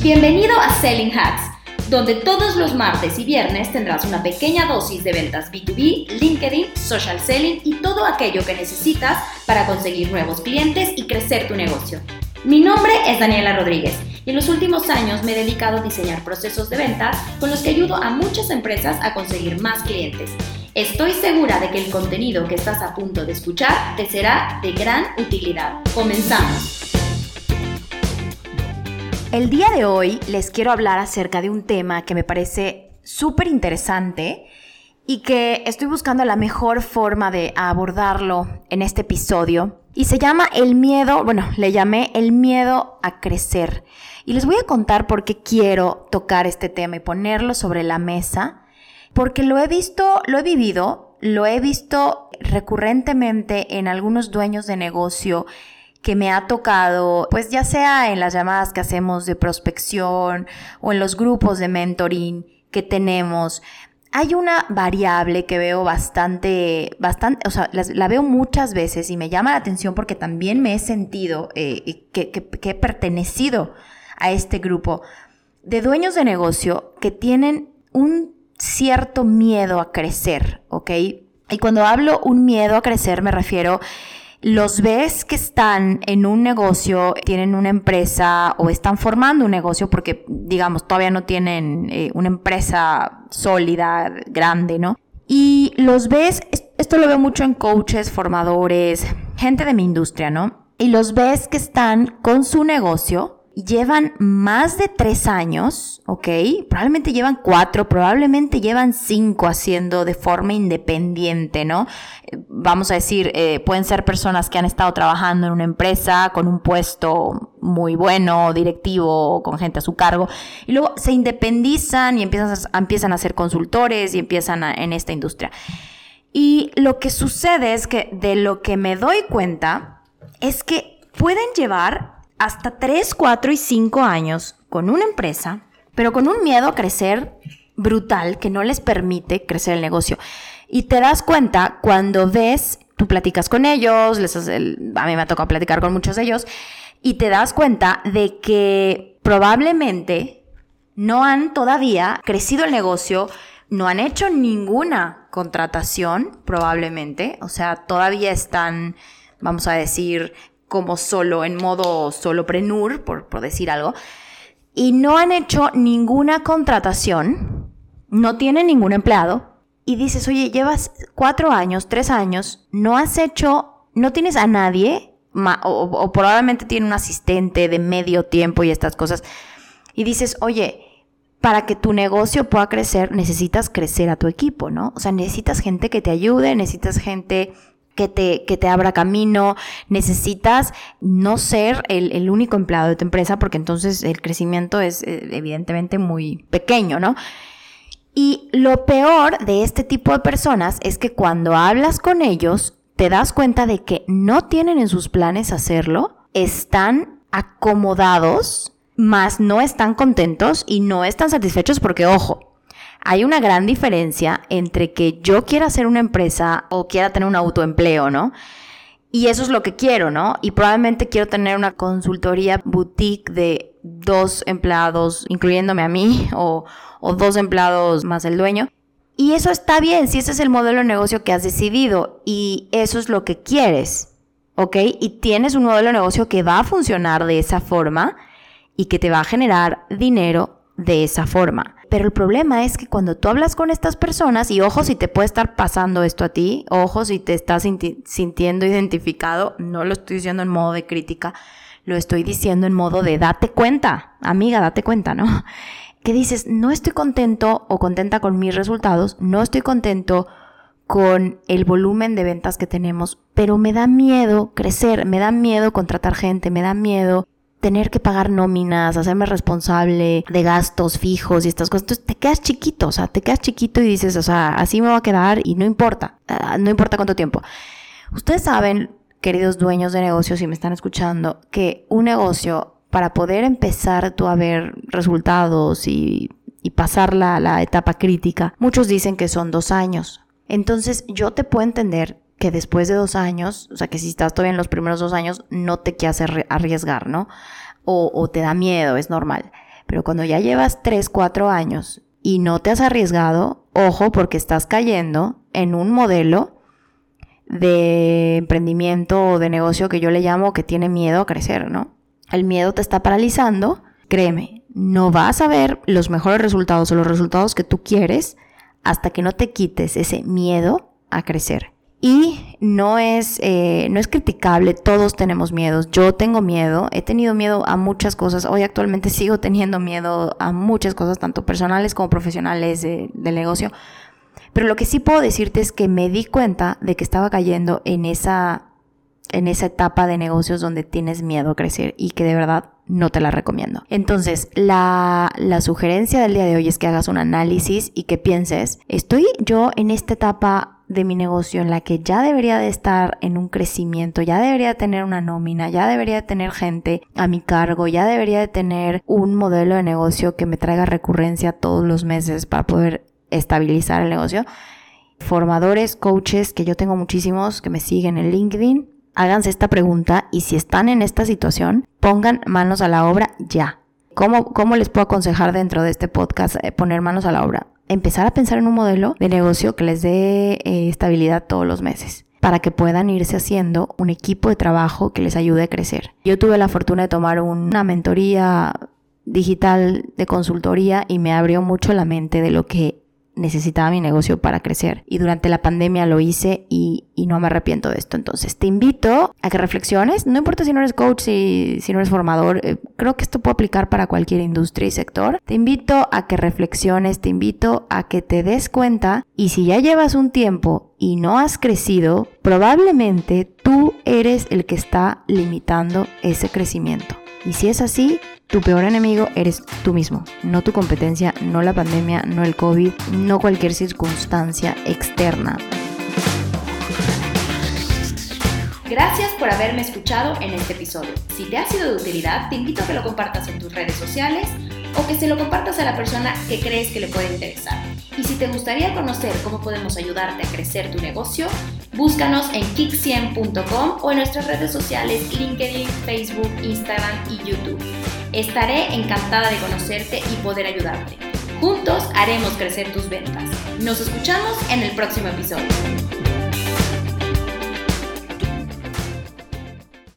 Bienvenido a Selling Hacks, donde todos los martes y viernes tendrás una pequeña dosis de ventas B2B, LinkedIn, social selling y todo aquello que necesitas para conseguir nuevos clientes y crecer tu negocio. Mi nombre es Daniela Rodríguez y en los últimos años me he dedicado a diseñar procesos de ventas con los que ayudo a muchas empresas a conseguir más clientes. Estoy segura de que el contenido que estás a punto de escuchar te será de gran utilidad. Comenzamos. El día de hoy les quiero hablar acerca de un tema que me parece súper interesante y que estoy buscando la mejor forma de abordarlo en este episodio. Y se llama el miedo, bueno, le llamé el miedo a crecer. Y les voy a contar por qué quiero tocar este tema y ponerlo sobre la mesa. Porque lo he visto, lo he vivido, lo he visto recurrentemente en algunos dueños de negocio que me ha tocado, pues ya sea en las llamadas que hacemos de prospección o en los grupos de mentoring que tenemos, hay una variable que veo bastante, bastante, o sea, la, veo muchas veces y me llama la atención porque también me he sentido eh, que, que he pertenecido a este grupo de dueños de negocio que tienen un cierto miedo a crecer, ¿ok? Y cuando hablo un miedo a crecer me refiero los ves que están en un negocio, tienen una empresa o están formando un negocio porque, digamos, todavía no tienen eh, una empresa sólida, grande, ¿no? Y los ves, esto lo veo mucho en coaches, formadores, gente de mi industria, ¿no? Y los ves que están con su negocio llevan más de tres años, ¿ok? Probablemente llevan cuatro, probablemente llevan cinco haciendo de forma independiente, ¿no? Vamos a decir, eh, pueden ser personas que han estado trabajando en una empresa con un puesto muy bueno, directivo, con gente a su cargo, y luego se independizan y empiezan a, empiezan a ser consultores y empiezan en esta industria. Y lo que sucede es que de lo que me doy cuenta es que pueden llevar hasta 3, 4 y 5 años con una empresa, pero con un miedo a crecer brutal que no les permite crecer el negocio. Y te das cuenta cuando ves, tú platicas con ellos, les a mí me ha tocado platicar con muchos de ellos, y te das cuenta de que probablemente no han todavía crecido el negocio, no han hecho ninguna contratación, probablemente, o sea, todavía están, vamos a decir, como solo, en modo soloprenur, por, por decir algo, y no han hecho ninguna contratación, no tienen ningún empleado, y dices, oye, llevas cuatro años, tres años, no has hecho, no tienes a nadie, o, probablemente tiene un asistente de medio tiempo y estas cosas, y dices, oye, para que tu negocio pueda crecer, necesitas crecer a tu equipo, ¿no? O sea, necesitas gente que te ayude, necesitas gente que te, que te abra camino, necesitas no ser el, único empleado de tu empresa porque entonces el crecimiento es eh, evidentemente muy pequeño, ¿no? Y lo peor de este tipo de personas es que cuando hablas con ellos, te das cuenta de que no tienen en sus planes hacerlo, están acomodados, más no están contentos y no están satisfechos porque, ojo, hay una gran diferencia entre que yo quiera hacer una empresa o quiera tener un autoempleo, ¿no? Y eso es lo que quiero, ¿no? Y probablemente quiero tener una consultoría boutique de dos empleados, incluyéndome a mí, o, o dos empleados más el dueño. Y eso está bien, si ese es el modelo de negocio que has decidido y eso es lo que quieres, ¿ok? Y tienes un modelo de negocio que va a funcionar de esa forma y que te va a generar dinero de esa forma. Pero el problema es que cuando tú hablas con estas personas, y ojo si te puede estar pasando esto a ti, ojo si te estás sintiendo identificado, no lo estoy diciendo en modo de crítica, lo estoy diciendo en modo de date cuenta, amiga, date cuenta, ¿no? Que dices, no estoy contento o contenta con mis resultados, no estoy contento con el volumen de ventas que tenemos, pero me da miedo crecer, me da miedo contratar gente, me da miedo tener que pagar nóminas, hacerme responsable de gastos fijos y estas cosas. Entonces te quedas chiquito, o sea, te quedas chiquito y dices, o sea, así me va a quedar y no importa, ah, no importa cuánto tiempo. Ustedes saben, queridos dueños de negocios, si me están escuchando, que un negocio, para poder empezar tú a ver resultados y, y pasar la etapa crítica, muchos dicen que son dos años. Entonces yo te puedo entender que después de dos años, o sea, que si estás todavía en los primeros dos años, no te quieras arriesgar, ¿no? O, o te da miedo, es normal. Pero cuando ya llevas 3, 4 años y no te has arriesgado, ojo porque estás cayendo en un modelo de emprendimiento o de negocio que yo le llamo que tiene miedo a crecer, ¿no? El miedo te está paralizando, créeme, no vas a ver los mejores resultados o los resultados que tú quieres hasta que no te quites ese miedo a crecer. Y no es, eh, no es criticable, todos tenemos miedos. Yo tengo miedo, he tenido miedo a muchas cosas. Hoy actualmente sigo teniendo miedo a muchas cosas, tanto personales como profesionales de, del negocio. Pero lo que sí puedo decirte es que me di cuenta de que estaba cayendo en esa, en esa etapa de negocios donde tienes miedo a crecer y que de verdad no te la recomiendo. Entonces, la, la, sugerencia del día de hoy es que hagas un análisis y que pienses, ¿estoy yo en esta etapa de mi negocio en la que ya debería de estar en un crecimiento, ya debería tener una nómina, ya debería tener gente a mi cargo, ya debería de tener un modelo de negocio que me traiga recurrencia todos los meses para poder estabilizar el negocio. Formadores, coaches, que yo tengo muchísimos que me siguen en LinkedIn, háganse esta pregunta y si están en esta situación, pongan manos a la obra ya. ¿Cómo, cómo les puedo aconsejar dentro de este podcast eh, poner manos a la obra? Empezar a pensar en un modelo de negocio que les dé eh, estabilidad todos los meses para que puedan irse haciendo un equipo de trabajo que les ayude a crecer. Yo tuve la fortuna de tomar una mentoría digital de consultoría y me abrió mucho la mente de lo que necesitaba mi negocio para crecer. Y durante la pandemia lo hice y, no me arrepiento de esto. Entonces, te invito a que reflexiones. No importa si no eres coach, si, si no eres formador. Eh, creo que esto puede aplicar para cualquier industria y sector. Te invito a que reflexiones, te invito a que te des cuenta. Y si ya llevas un tiempo y no has crecido, probablemente tú eres el que está limitando ese crecimiento. Y si es así, tu peor enemigo eres tú mismo, no tu competencia, no la pandemia, no el COVID, no cualquier circunstancia externa. Gracias por haberme escuchado en este episodio. Si te ha sido de utilidad, te invito a que lo compartas en tus redes sociales o que se lo compartas a la persona que crees que le puede interesar. Y si te gustaría conocer cómo podemos ayudarte a crecer tu negocio, búscanos en kick100.com o en nuestras redes sociales LinkedIn, Facebook, Instagram y YouTube. Estaré encantada de conocerte y poder ayudarte. Juntos haremos crecer tus ventas. Nos escuchamos en el próximo episodio.